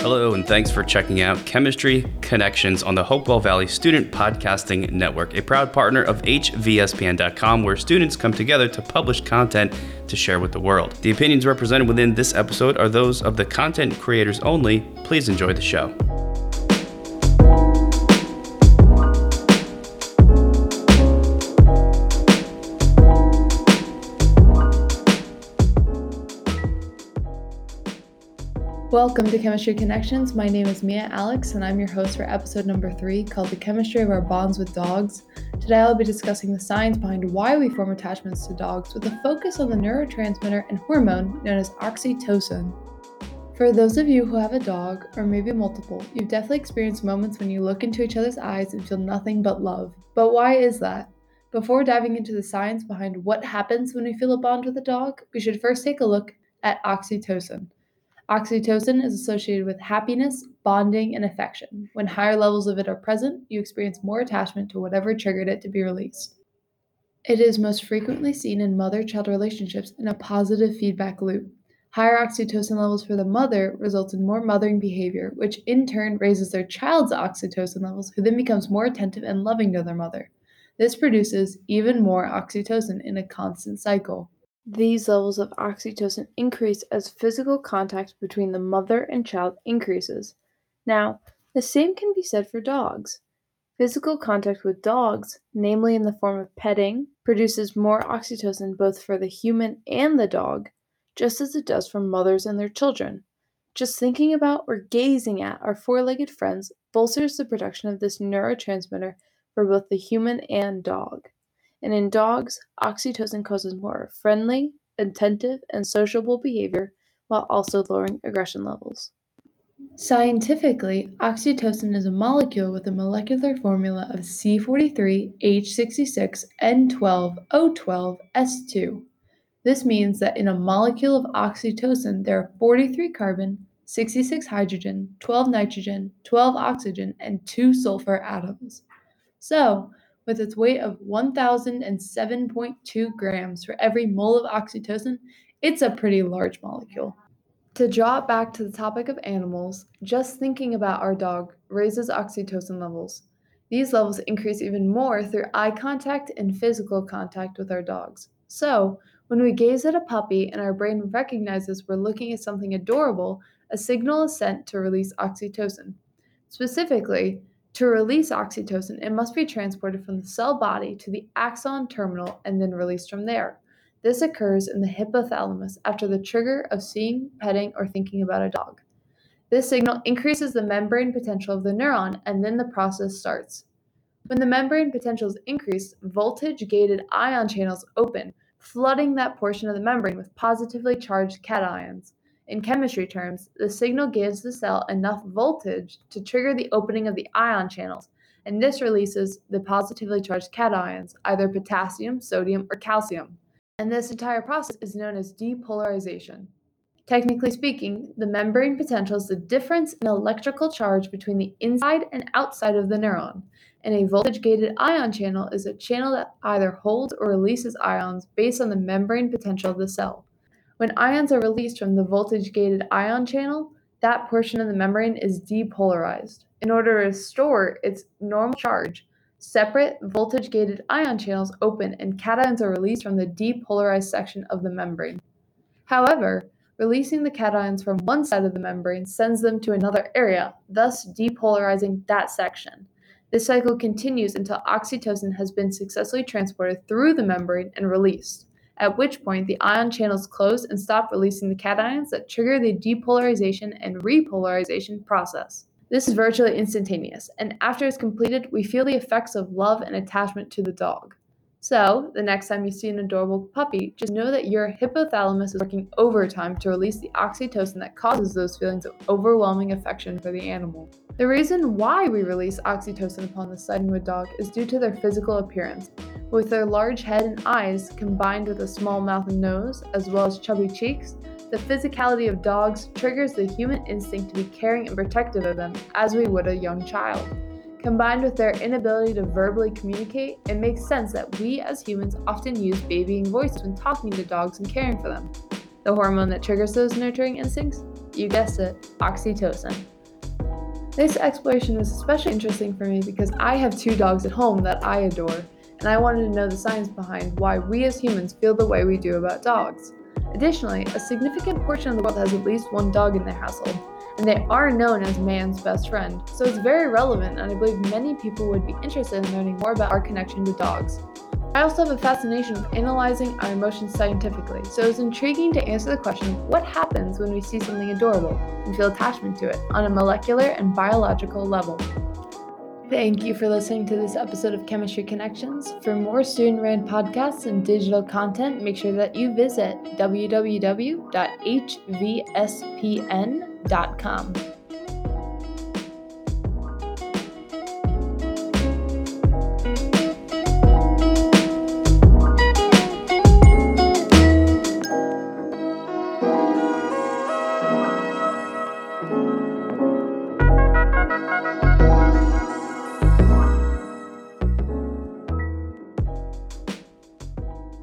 Hello, and thanks for checking out Chemistry Connections on the Hopewell Valley Student Podcasting Network, a proud partner of HVSPN.com, where students come together to publish content to share with the world. The opinions represented within this episode are those of the content creators only. Please enjoy the show. Welcome to Chemistry Connections. My name is Mia Alex, and I'm your host for episode number three called The Chemistry of Our Bonds with Dogs. Today, I'll be discussing the science behind why we form attachments to dogs with a focus on the neurotransmitter and hormone known as oxytocin. For those of you who have a dog, or maybe multiple, you've definitely experienced moments when you look into each other's eyes and feel nothing but love. But why is that? Before diving into the science behind what happens when we feel a bond with a dog, we should first take a look at oxytocin. Oxytocin is associated with happiness, bonding, and affection. When higher levels of it are present, you experience more attachment to whatever triggered it to be released. It is most frequently seen in mother child relationships in a positive feedback loop. Higher oxytocin levels for the mother results in more mothering behavior, which in turn raises their child's oxytocin levels, who then becomes more attentive and loving to their mother. This produces even more oxytocin in a constant cycle. These levels of oxytocin increase as physical contact between the mother and child increases. Now, the same can be said for dogs. Physical contact with dogs, namely in the form of petting, produces more oxytocin both for the human and the dog, just as it does for mothers and their children. Just thinking about or gazing at our four legged friends bolsters the production of this neurotransmitter for both the human and dog. And in dogs, oxytocin causes more friendly, attentive, and sociable behavior while also lowering aggression levels. Scientifically, oxytocin is a molecule with a molecular formula of C43H66N12O12S2. This means that in a molecule of oxytocin, there are 43 carbon, 66 hydrogen, 12 nitrogen, 12 oxygen, and 2 sulfur atoms. So, with its weight of 1,007.2 grams for every mole of oxytocin, it's a pretty large molecule. To draw it back to the topic of animals, just thinking about our dog raises oxytocin levels. These levels increase even more through eye contact and physical contact with our dogs. So, when we gaze at a puppy and our brain recognizes we're looking at something adorable, a signal is sent to release oxytocin. Specifically, to release oxytocin, it must be transported from the cell body to the axon terminal and then released from there. This occurs in the hypothalamus after the trigger of seeing, petting, or thinking about a dog. This signal increases the membrane potential of the neuron, and then the process starts. When the membrane potential is increased, voltage gated ion channels open, flooding that portion of the membrane with positively charged cations. In chemistry terms, the signal gives the cell enough voltage to trigger the opening of the ion channels, and this releases the positively charged cations, either potassium, sodium, or calcium. And this entire process is known as depolarization. Technically speaking, the membrane potential is the difference in electrical charge between the inside and outside of the neuron, and a voltage gated ion channel is a channel that either holds or releases ions based on the membrane potential of the cell. When ions are released from the voltage-gated ion channel, that portion of the membrane is depolarized. In order to restore its normal charge, separate voltage-gated ion channels open and cations are released from the depolarized section of the membrane. However, releasing the cations from one side of the membrane sends them to another area, thus depolarizing that section. This cycle continues until oxytocin has been successfully transported through the membrane and released at which point the ion channels close and stop releasing the cations that trigger the depolarization and repolarization process. This is virtually instantaneous, and after it's completed, we feel the effects of love and attachment to the dog. So, the next time you see an adorable puppy, just know that your hypothalamus is working overtime to release the oxytocin that causes those feelings of overwhelming affection for the animal. The reason why we release oxytocin upon the sighting of a dog is due to their physical appearance. With their large head and eyes, combined with a small mouth and nose, as well as chubby cheeks, the physicality of dogs triggers the human instinct to be caring and protective of them as we would a young child. Combined with their inability to verbally communicate, it makes sense that we as humans often use babying voices when talking to dogs and caring for them. The hormone that triggers those nurturing instincts? You guessed it, oxytocin. This exploration was especially interesting for me because I have two dogs at home that I adore, and I wanted to know the science behind why we as humans feel the way we do about dogs. Additionally, a significant portion of the world has at least one dog in their household, and they are known as man's best friend, so it's very relevant, and I believe many people would be interested in learning more about our connection to dogs. I also have a fascination with analyzing our emotions scientifically, so it was intriguing to answer the question what happens when we see something adorable and feel attachment to it on a molecular and biological level. Thank you for listening to this episode of Chemistry Connections. For more student ran podcasts and digital content, make sure that you visit www.hvspn.com.